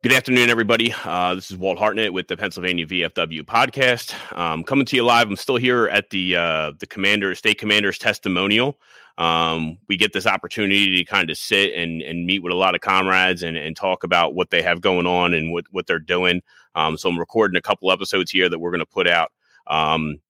Good afternoon, everybody. Uh, this is Walt Hartnett with the Pennsylvania VFW podcast. Um, coming to you live. I'm still here at the uh, the commander, state commander's testimonial. Um, we get this opportunity to kind of sit and, and meet with a lot of comrades and, and talk about what they have going on and what, what they're doing. Um, so I'm recording a couple episodes here that we're going to put out um,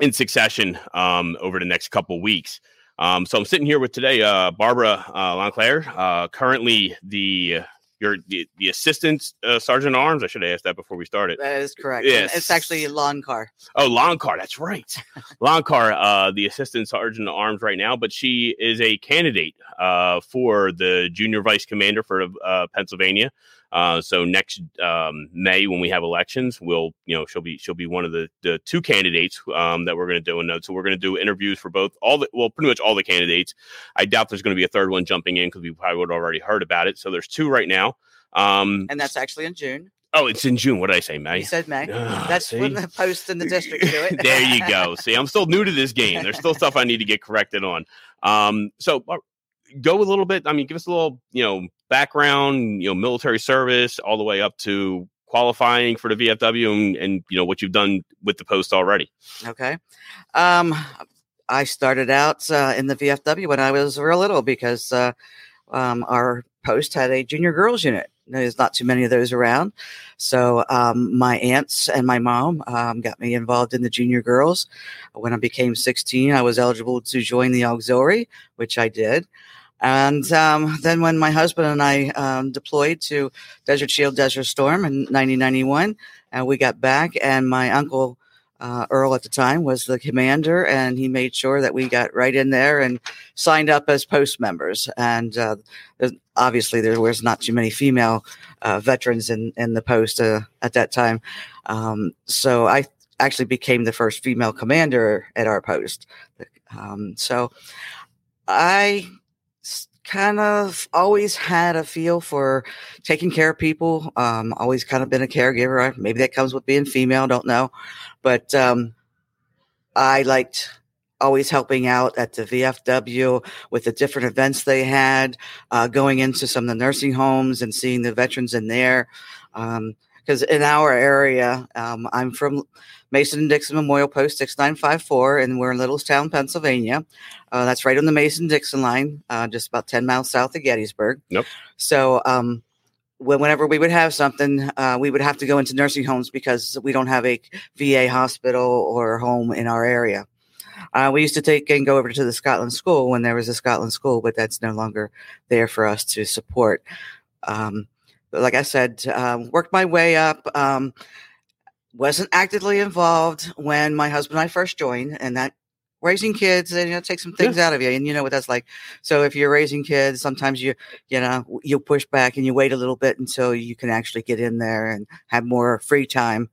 in succession um, over the next couple weeks. Um, so I'm sitting here with today uh, Barbara uh, Lanclair, uh, currently the you're the, the assistant uh, sergeant arms. I should have asked that before we started. That is correct. Yes. It's actually a lawn car. Oh, lawn car. That's right. lawn car, uh, the assistant sergeant arms right now, but she is a candidate uh, for the junior vice commander for uh, Pennsylvania. Uh, so next um, May, when we have elections, we'll you know she'll be she'll be one of the, the two candidates um, that we're going to do. And so we're going to do interviews for both all the well, pretty much all the candidates. I doubt there's going to be a third one jumping in because we probably would have already heard about it. So there's two right now. Um, And that's actually in June. oh, it's in June. What did I say, May? You said May. That's when the post in the district do it. there you go. See, I'm still new to this game. There's still stuff I need to get corrected on. Um, so uh, go a little bit. I mean, give us a little, you know, background, you know, military service, all the way up to qualifying for the VFW, and, and you know what you've done with the post already. Okay. Um, I started out uh, in the VFW when I was real little because uh, um, our post had a junior girls unit. There's not too many of those around. So um, my aunts and my mom um, got me involved in the junior girls. When I became 16, I was eligible to join the auxiliary, which I did. And um, then when my husband and I um, deployed to Desert Shield, Desert Storm in 1991, and we got back, and my uncle uh, Earl at the time was the commander, and he made sure that we got right in there and signed up as post members. And uh, obviously, there was not too many female uh, veterans in in the post uh, at that time, um, so I actually became the first female commander at our post. Um, so I kind of always had a feel for taking care of people. Um, always kind of been a caregiver. Maybe that comes with being female. Don't know, but um, I liked always helping out at the VFW with the different events they had, uh, going into some of the nursing homes and seeing the veterans in there. Because in our area, um, I'm from Mason and Dixon Memorial Post 6954, and we're in Littlestown, Pennsylvania. Uh, that's right on the Mason Dixon line, uh, just about 10 miles south of Gettysburg. Yep. So, um, when- whenever we would have something, uh, we would have to go into nursing homes because we don't have a VA hospital or home in our area. Uh, we used to take and go over to the Scotland School when there was a Scotland School, but that's no longer there for us to support. Um, like I said, um, worked my way up. Um, wasn't actively involved when my husband and I first joined, and that raising kids, you know, take some things out of you, and you know what that's like. So if you're raising kids, sometimes you, you know, you push back and you wait a little bit until you can actually get in there and have more free time.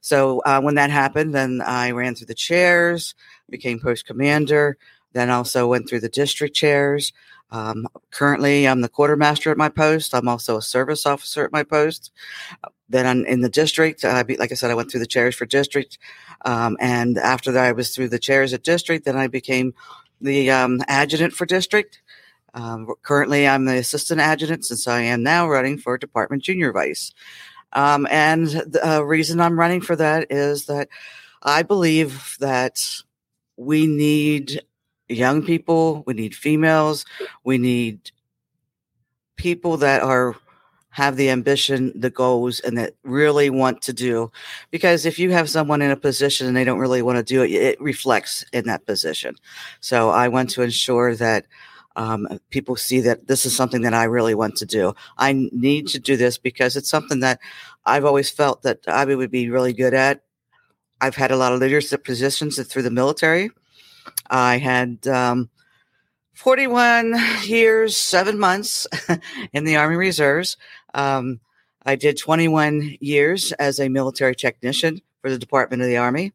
So uh, when that happened, then I ran through the chairs, became post commander, then also went through the district chairs. Um, currently, I'm the quartermaster at my post. I'm also a service officer at my post. Then I'm in the district. I be, like I said, I went through the chairs for district, um, and after that, I was through the chairs at district. Then I became the um, adjutant for district. Um, currently, I'm the assistant adjutant since I am now running for department junior vice. Um, and the uh, reason I'm running for that is that I believe that we need young people, we need females, we need people that are have the ambition, the goals, and that really want to do. Because if you have someone in a position and they don't really want to do it, it reflects in that position. So I want to ensure that um, people see that this is something that I really want to do. I need to do this because it's something that I've always felt that I would be really good at. I've had a lot of leadership positions through the military. I had um, 41 years, seven months in the Army Reserves. Um, I did 21 years as a military technician for the Department of the Army.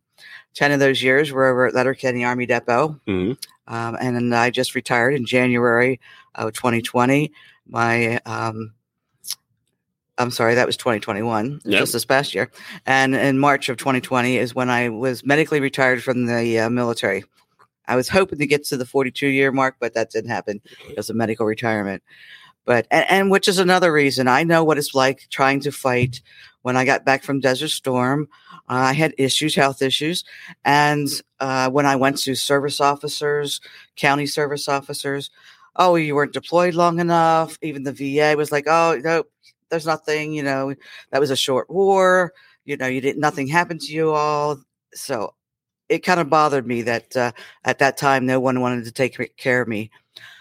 10 of those years were over at Letterkenny Army Depot. Mhm. Um, and then I just retired in January of 2020. My, um, I'm sorry, that was 2021, Yep. just this past year. And in March of 2020 is when I was medically retired from the uh, military. I was hoping to get to the 42 year mark, but that didn't happen because of medical retirement. But and, and which is another reason I know what it's like trying to fight. When I got back from Desert Storm, I had issues, health issues, and uh, when I went to service officers, county service officers, oh, you weren't deployed long enough. Even the VA was like, oh, no, there's nothing. You know, that was a short war. You know, you didn't. Nothing happened to you all. So it kind of bothered me that uh, at that time no one wanted to take care of me.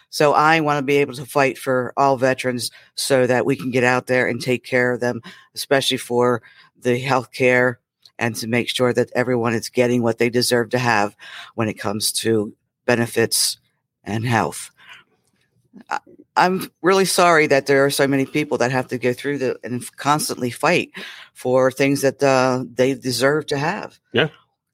So I want to be able to fight for all veterans so that we can get out there and take care of them, especially for the health care and to make sure that everyone is getting what they deserve to have when it comes to benefits and health. I'm really sorry that there are so many people that have to go through the and constantly fight for things that uh, they deserve to have. Yeah.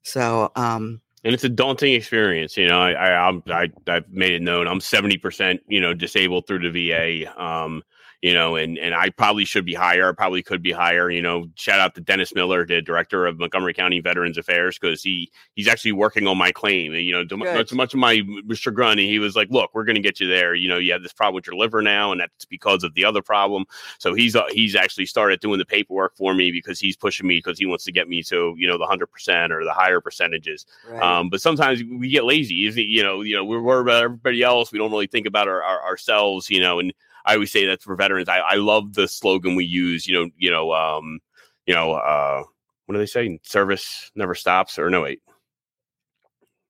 So, um, and it's a daunting experience. You know, I, I, I, I've made it known I'm 70%, you know, disabled through the VA. Um, you know, and and I probably should be higher. I probably could be higher. You know, shout out to Dennis Miller, the director of Montgomery County Veterans Affairs, because he he's actually working on my claim. And, you know, to much, much of my chagrin, he was like, "Look, we're going to get you there. You know, you have this problem with your liver now, and that's because of the other problem." So he's uh, he's actually started doing the paperwork for me because he's pushing me because he wants to get me to you know the hundred percent or the higher percentages. Right. Um, but sometimes we get lazy. Isn't it? You know, you know, we're worried about everybody else. We don't really think about our, our ourselves. You know, and I always say that's for veterans. I, I love the slogan we use. You know, you know, um, you know, uh, what do they say? Service never stops, or no wait.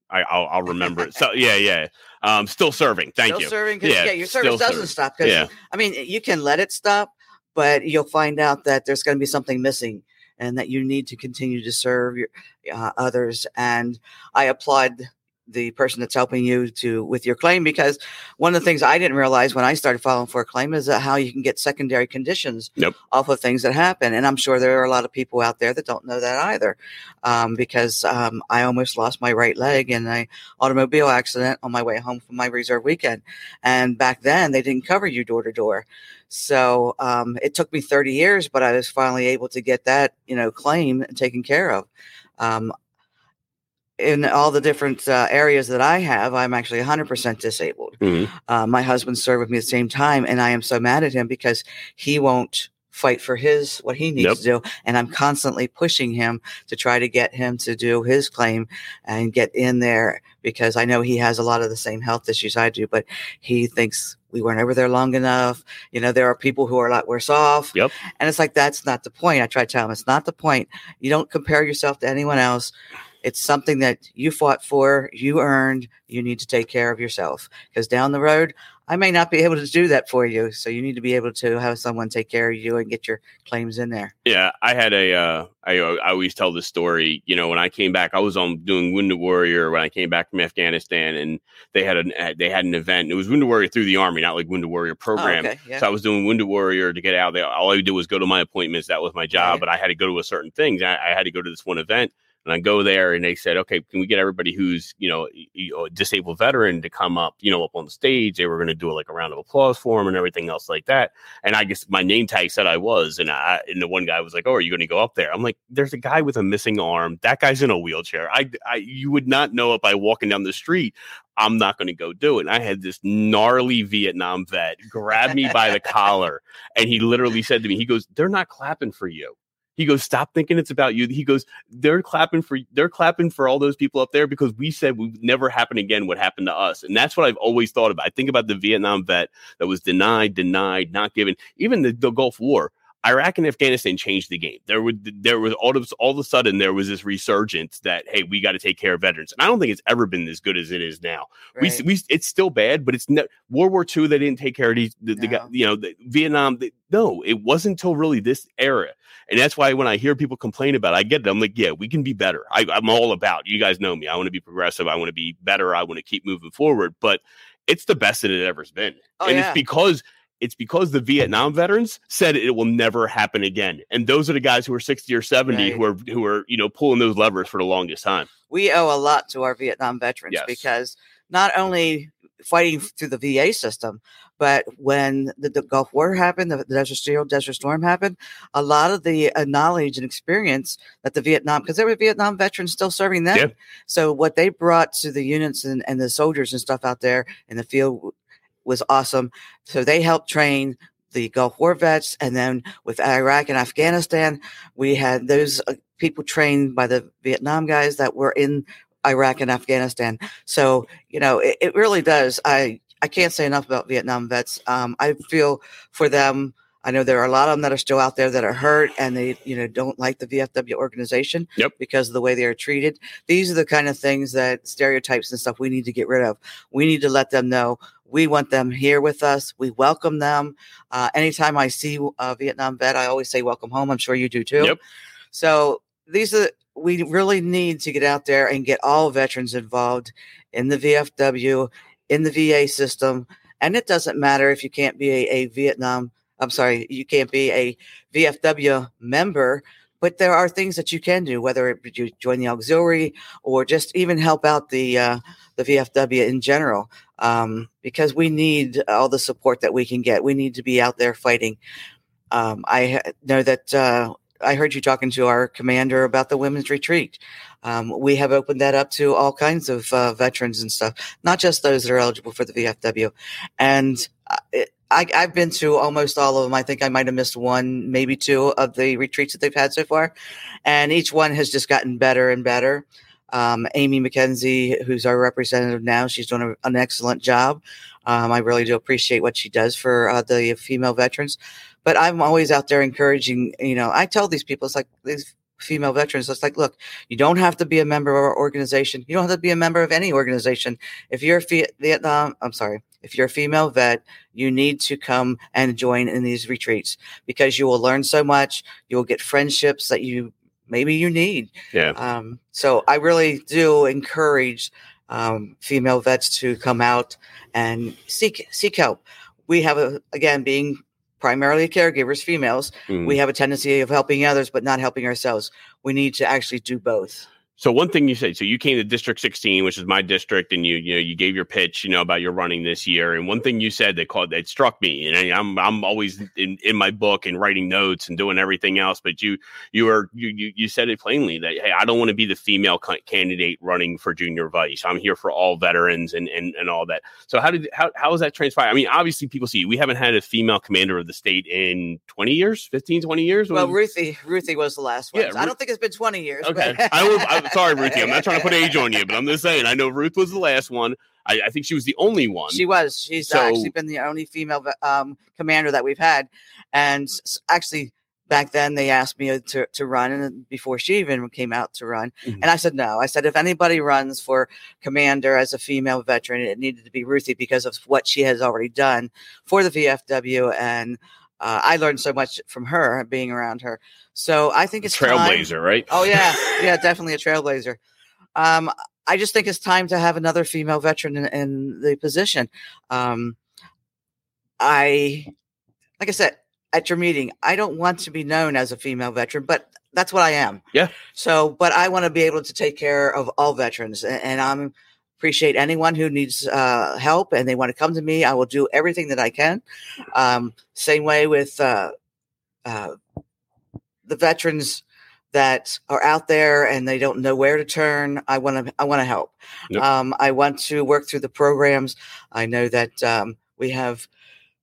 I, I'll, I'll remember it. So yeah, yeah. Um, still serving. Thank you. still you. Serving. Yeah, yeah, your service doesn't serving. stop. Yeah. I mean, you can let it stop, but you'll find out that there's going to be something missing, and that you need to continue to serve your uh, others. And I applaud the person that's helping you to with your claim because one of the things I didn't realize when I started filing for a claim is how you can get secondary conditions yep. off of things that happen, and I'm sure there are a lot of people out there that don't know that either, um, because um, I almost lost my right leg in an automobile accident on my way home from my reserve weekend, and back then they didn't cover you door to door, so um, it took me 30 years, but I was finally able to get that you know claim taken care of. Um, in all the different uh, areas that I have, I'm actually 100% disabled. Mm-hmm. Uh, my husband served with me at the same time, and I am so mad at him because he won't fight for his what he needs yep. to do and i'm constantly pushing him to try to get him to do his claim and get in there because i know he has a lot of the same health issues i do but he thinks we weren't over there long enough you know there are people who are a lot worse off yep. and it's like that's not the point i try to tell him it's not the point you don't compare yourself to anyone else it's something that you fought for, you earned, you need to take care of yourself. Because down the road, I may not be able to do that for you. So you need to be able to have someone take care of you and get your claims in there. Yeah, I had a. Uh, I, uh, I always tell this story. You know, when I came back, I was on doing Wounded Warrior when I came back from Afghanistan, and they had an uh, they had an event. It was Wounded Warrior through the Army, not like Wounded Warrior oh, program. Oh, okay, yeah. So I was doing Wounded Warrior to get out there. All I did was go to my appointments. That was my job, right. but I had to go to a certain things. I, I had to go to this one event and I go there and they said, okay, can we get everybody who's, you know, a disabled veteran to come up, you know, up on the stage? They were going to do like a round of applause for him and everything else like that. And I guess my name tag said I was. And I, and the one guy was like, oh, are you going to go up there? I'm like, there's a guy with a missing arm. That guy's in a wheelchair. I, I you would not know it by walking down the street. I'm not going to go do it. And I had this gnarly Vietnam vet grab me by the collar and he literally said to me, he goes, they're not clapping for you. He goes, stop thinking it's about you. He goes, they're clapping for they're clapping for all those people up there because we said would never happen again what happened to us. And that's what I've always thought about. I think about the Vietnam vet that was denied, denied, not given. Even the, the Gulf War, Iraq and Afghanistan changed the game. There would there was all of all of a sudden there was this resurgence that hey we got to take care of veterans, and I don't think it's ever been as good as it is now. Right. We we it's still bad, but it's ne- World War II they didn't take care of these the, no. the you know the, Vietnam. The, no, it wasn't until really this era, and that's why when I hear people complain about, it, I get it. I'm like, yeah, we can be better. I, I'm all about. You guys know me. I want to be progressive. I want to be better. I want to keep moving forward, but it's the best that it ever's been, oh, and yeah. it's because it's because the Vietnam veterans said it will never happen again. And those are the guys who are 60 or 70 right. who are who are, you know, pulling those levers for the longest time. We owe a lot to our Vietnam veterans yes. because not only fighting through the VA system, but when the, the Gulf War happened, the, the Desert Storm, Desert Storm happened, a lot of the uh, knowledge and experience that the Vietnam, because there were Vietnam veterans still serving them. Yeah. So what they brought to the units and, and the soldiers and stuff out there in the field was awesome. So they helped train the Gulf War vets, and then with Iraq and Afghanistan, we had those uh, people trained by the Vietnam guys that were in Iraq and Afghanistan. So you know, it, it really does. I I can't say enough about Vietnam vets. Um, I feel for them. I know there are a lot of them that are still out there that are hurt and they, you know, don't like the VFW organization yep. because of the way they are treated. These are the kind of things that stereotypes and stuff we need to get rid of. We need to let them know we want them here with us. We welcome them. Uh, anytime I see a Vietnam vet, I always say welcome home. I'm sure you do too. Yep. So these are we really need to get out there and get all veterans involved in the VFW, in the VA system. And it doesn't matter if you can't be a, a Vietnam I'm sorry, you can't be a VFW member, but there are things that you can do, whether you join the auxiliary or just even help out the uh, the VFW in general, um, because we need all the support that we can get. We need to be out there fighting. Um, I know that uh, I heard you talking to our commander about the women's retreat. Um, we have opened that up to all kinds of uh, veterans and stuff, not just those that are eligible for the VFW. And uh, I, have been to almost all of them. I think I might have missed one, maybe two of the retreats that they've had so far, and each one has just gotten better and better. Um, Amy McKenzie, who's our representative now, she's doing a, an excellent job. Um, I really do appreciate what she does for uh, the female veterans. But I'm always out there encouraging. You know, I tell these people, it's like these female veterans. It's like, look, you don't have to be a member of our organization. You don't have to be a member of any organization. If you're Vietnam, I'm sorry, if you're a female vet, you need to come and join in these retreats because you will learn so much. You will get friendships that you maybe you need. Yeah. Um, so I really do encourage um, female vets to come out and seek seek help. We have a again being primarily caregivers, females. Mm. We have a tendency of helping others but not helping ourselves. We need to actually do both. So one thing you said, so you came to District 16, which is my district, and you you know you gave your pitch, you know, about your running this year. And one thing you said that called that struck me, and I'm I'm always in, in my book and writing notes and doing everything else, but you you were you you, you said it plainly that hey, I don't want to be the female candidate running for junior vice. I'm here for all veterans and and and all that. So how did how how is that transpire? I mean, obviously people see we haven't had a female commander of the state in 20 years, 15, 20 years. Well, Ruthie Ruthie was the last one. Yeah, I don't think it's been 20 years. Okay, I, was, I sorry, Ruthie. I'm not trying to put age on you, but I'm just saying. I know Ruth was the last one. I, I think she was the only one. She was. She's so, actually been the only female um, commander that we've had, and actually back then they asked me to, to run and before she even came out to run mm-hmm. and i said no i said if anybody runs for commander as a female veteran it needed to be ruthie because of what she has already done for the vfw and uh, I learned so much from her being around her. So I think it's trailblazer, time. right? Oh yeah, yeah, definitely a trailblazer. Um, I just think it's time to have another female veteran in, in the position. Um, I, like I said at your meeting, I don't want to be known as a female veteran, but that's what I am. Yeah. So, but I want to be able to take care of all veterans, and, and I'm appreciate anyone who needs uh, help and they want to come to me. I will do everything that I can. Um, same way with uh, uh, the veterans that are out there and they don't know where to turn. I want to I want to help. Yep. Um, I want to work through the programs. I know that um, we have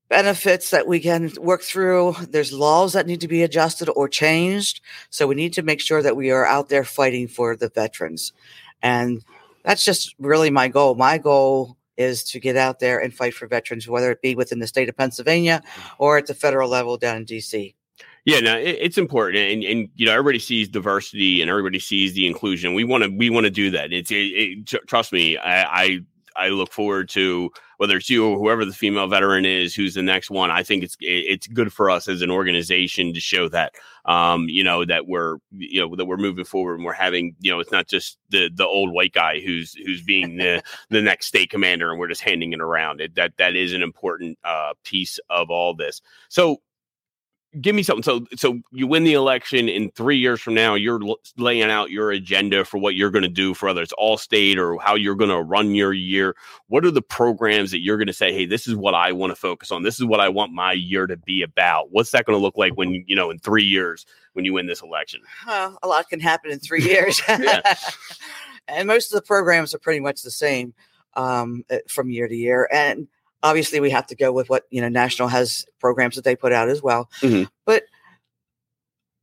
benefits that we can work through. There's laws that need to be adjusted or changed. So we need to make sure that we are out there fighting for the veterans. And that's just really my goal. My goal is to get out there and fight for veterans, whether it be within the state of Pennsylvania mm. or at the federal level down in DC. Yeah, no, it, it's important, and and you know everybody sees diversity and everybody sees the inclusion. We want to we want to do that. It's it, it, trust me, I, I I look forward to whether it's you or whoever the female veteran is who's the next one. I think it's it's good for us as an organization to show that um, you know that we're you know that we're moving forward and we're having you know it's not just the the old white guy who's who's being the the next state commander and we're just handing it around. It, that that is an important uh, piece of all this. So give me something. So, so you win the election in three years from now, you're laying out your agenda for what you're going to do for others, all state or how you're going to run your year. What are the programs that you're going to say, Hey, this is what I want to focus on. This is what I want my year to be about. What's that going to look like when, you know, in three years, when you win this election? Uh, a lot can happen in three years. and most of the programs are pretty much the same um, eh, from year to year. And obviously we have to go with what you know national has programs that they put out as well. Mhm. but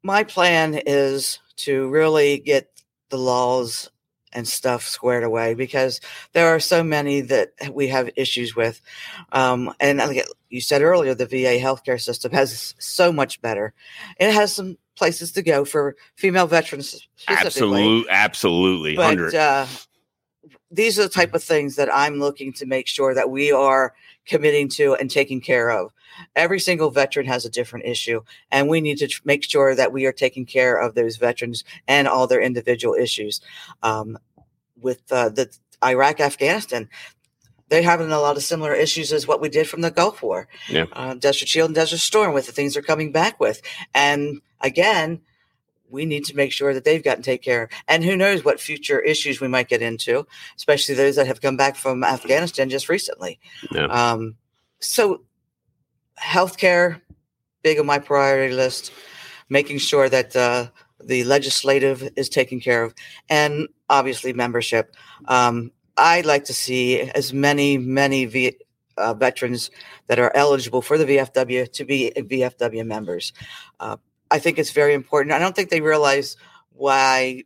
my plan is to really get the laws and stuff squared away because there are so many that we have issues with. Um, and like you said earlier the va healthcare system has so much better. It has some places to go for female veterans specifically. Absolute, absolutely, but uh, these are the type of things that I'm looking to make sure that we are committing to and taking care of. Every single veteran has a different issue, and we need to tr- make sure that we are taking care of those veterans and all their individual issues. Um, with uh, the Iraq, Afghanistan, they're having a lot of similar issues as what we did from the Gulf War. Yeah. Uh, Desert Shield and Desert Storm with the things they're coming back with, and again, we need to make sure that they've gotten taken care of. And who knows what future issues we might get into, especially those that have come back from Afghanistan just recently. Yeah. Um, so, healthcare, big on my priority list, making sure that uh, the legislative is taken care of, and obviously membership. Um, I'd like to see as many, many v- uh, veterans that are eligible for the VFW to be VFW members. Uh, I think it's very important. I don't think they realize why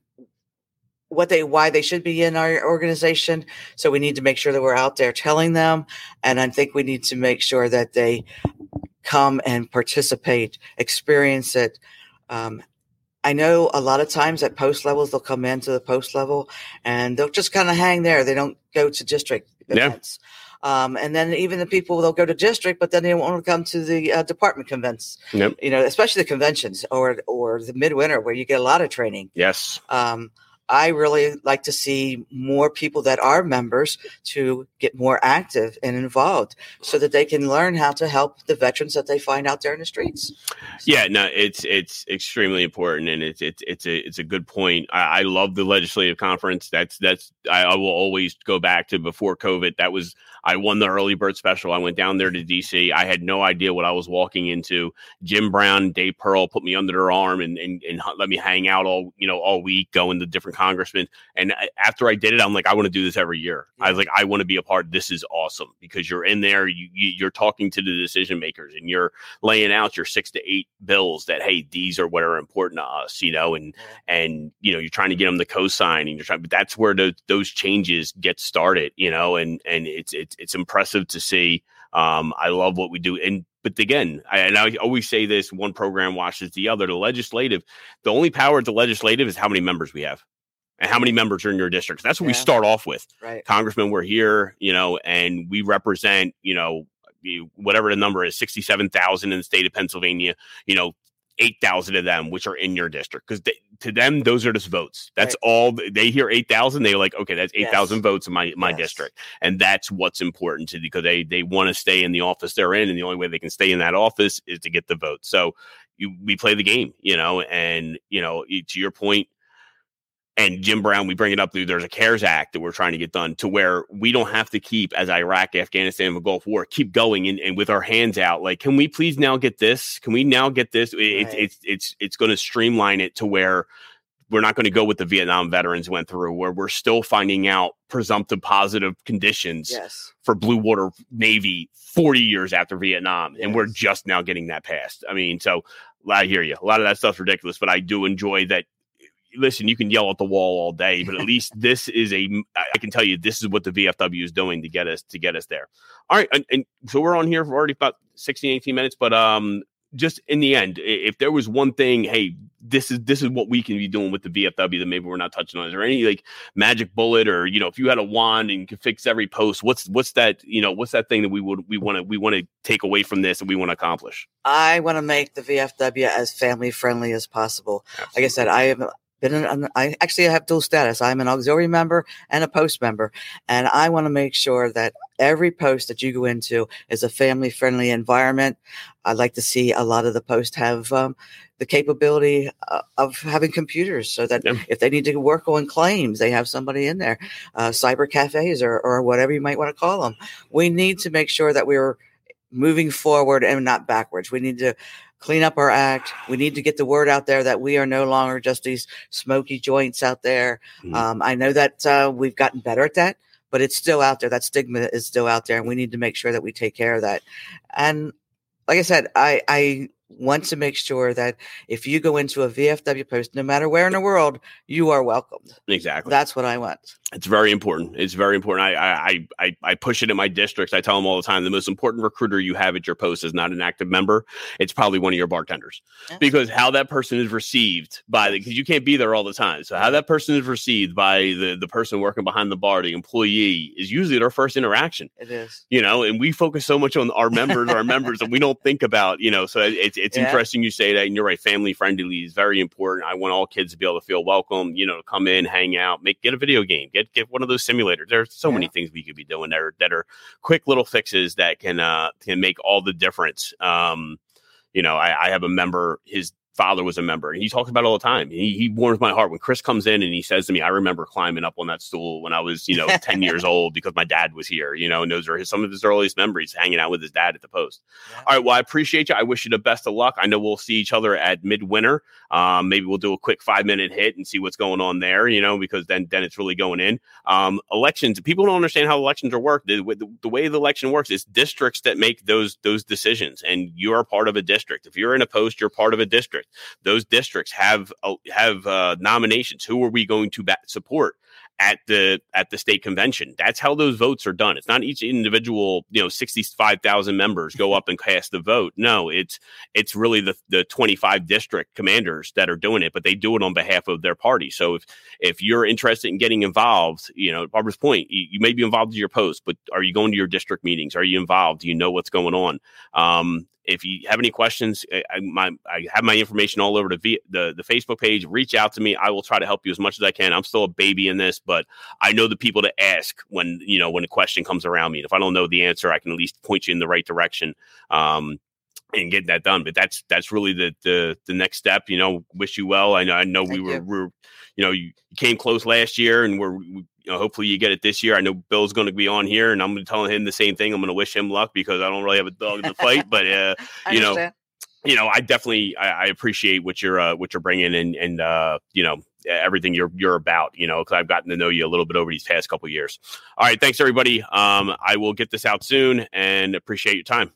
what they why they should be in our organization. So we need to make sure that we're out there telling them, and I think we need to make sure that they come and participate, experience it. Um, I know a lot of times at post levels they'll come into the post level and they'll just kind of hang there. They don't go to district Yeah. Um, and then even the people they'll go to district, but then they won't come to the uh, department convents. You know, especially the conventions or or the midwinter where you get a lot of training. Yes. Um, I really like to see more people that are members to get more active and involved, so that they can learn how to help the veterans that they find out there in the streets. Yeah, no, it's it's extremely important, and it's it's it's a it's a good point. I, I love the legislative conference. That's that's I, I will always go back to before COVID. That was I won the early bird special. I went down there to DC. I had no idea what I was walking into. Jim Brown, Dave Pearl put me under their arm and and, and let me hang out all you know all week, going to different congressmen. And I- after I did it, I'm like, I want to do this every year. I was like, I want to be a part. This is awesome because you're in there. You, you you're talking to the decision makers and you're laying out your six to eight bills that hey these are what are important to us you know and and you know you're trying to get them to co-sign and you're trying but that's where those those changes get started you know and and it's it's it's impressive to see um i love what we do and but again I, and i always say this one program washes the other the legislative the only power at the legislative is how many members we have and how many members are in your district. that's what we start off with Right. congressman we're here you know and we represent you know whatever the number is 67,000 in the state of Pennsylvania you know 8,000 of them which are in your district because to them those are just votes that's Right. all they hear 8,000 they're like okay that's 8,000 Yes. votes in my my Yes. district and that's what's important to because they they want to stay in the office they're in and the only way they can stay in that office is to get the vote so you we play the game you know and you know to your point and Jim Brown, we bring it up. There's a CARES Act that we're trying to get done to where we don't have to keep, as Iraq, Afghanistan, and the Gulf War, keep going and, and with our hands out. Like, can we please now get this? Can we now get this? It- It's Right. it's it's it's going to streamline it to where we're not going to go with the Vietnam veterans went through, where we're still finding out presumptive positive conditions Yes. for Blue Water Navy 40 years after Vietnam, and we're just now getting that passed. I mean, so I hear you. A lot of that stuff's ridiculous, but I do enjoy that. Listen, you can yell at the wall all day, but at least this is a. I can tell you, this is what the VFW is doing to get us to get us there. All right, and, and so we're on here for already about 16, 18 minutes, but um, just in the end, if there was one thing, hey, this is this is what we can be doing with the VFW that maybe we're not touching on. Is there any like magic bullet or you know if you had a wand and could fix every post what's what's that you know what's that thing that we would we want to we want to take away from this and we want to accomplish I want to make the VFW as family friendly as possible. Like I said, I have been an, I actually have dual status. I'm an auxiliary member and a post member, and I want to make sure that every post that you go into is a family friendly environment. I'd like to see a lot of the posts have um, the capability uh, of having computers so that Yeah. if they need to work on claims, they have somebody in there, uh, cyber cafes or, or whatever you might want to call them. We need to make sure that we're moving forward and not backwards. We need to clean up our act. We need to get the word out there that we are no longer just these smoky joints out there. Mhm. Um, I know that uh, we've gotten better at that, but it's still out there. That stigma is still out there, and we need to make sure that we take care of that. And like I said, I I want to make sure that if you go into a VFW post, no matter where in the world, you are welcomed. Exactly. That's what I want. It's very important. It's very important. I I I I push it in my districts. I tell them all the time: the most important recruiter you have at your post is not an active member. It's probably one of your bartenders, yeah. because how that person is received by the because you can't be there all the time. So how that person is received by the the person working behind the bar, the employee, is usually their first interaction. It is. You know, and we focus so much on our members, our members, and we don't think about you know. So it's it's yeah. interesting you say that, and you're right. Family friendly is very important. I want all kids to be able to feel welcome. You know, come in, hang out, make get a video game, get get one of those simulators. There's so yeah. many things we could be doing there that are quick little fixes that can uh can make all the difference. Um, you know, I, I have a member, his father was a member and he talks about it all the time. He, he warms my heart when Chris comes in and he says to me, I remember climbing up on that stool when I was, you know, 10 years old because my dad was here, you know, and those are his, some of his earliest memories hanging out with his dad at the post. Yeah. All right. Well, I appreciate you. I wish you the best of luck. I know we'll see each other at midwinter. Um, maybe we'll do a quick five minute hit and see what's going on there, you know, because then, then it's really going in. Um, elections, people don't understand how elections are worked. The, the, the way the election works is districts that make those, those decisions and you're part of a district. If you're in a post, you're part of a district. Those districts have uh, have uh, nominations. Who are we going to support? at the at the state convention. That's how those votes are done. It's not each individual, you know, 65,000 members go up and cast the vote. No, it's it's really the the 25 district commanders that are doing it, but they do it on behalf of their party. So if if you're interested in getting involved, you know, Barbara's point, you, you may be involved in your post, but are you going to your district meetings? Are you involved? Do you know what's going on? Um, if you have any questions, I, I, my, I have my information all over the, v, the the Facebook page. Reach out to me. I will try to help you as much as I can. I'm still a baby in this, but I know the people to ask when you know when a question comes around me. And if I don't know the answer, I can at least point you in the right direction. Um, and getting that done. But that's that's really the the the next step. You know, wish you well. I know I know we were, you. were you know you came close last year, and we're we, you know, hopefully you get it this year. I know Bill's going to be on here, and I'm going to tell him the same thing. I'm going to wish him luck because I don't really have a dog in the fight, but uh, you know, you know, I definitely I, I appreciate what you're uh, what you're bringing and and uh, you know everything you're you're about. You know, because I've gotten to know you a little bit over these past couple years. All right, thanks everybody. Um, I will get this out soon and appreciate your time.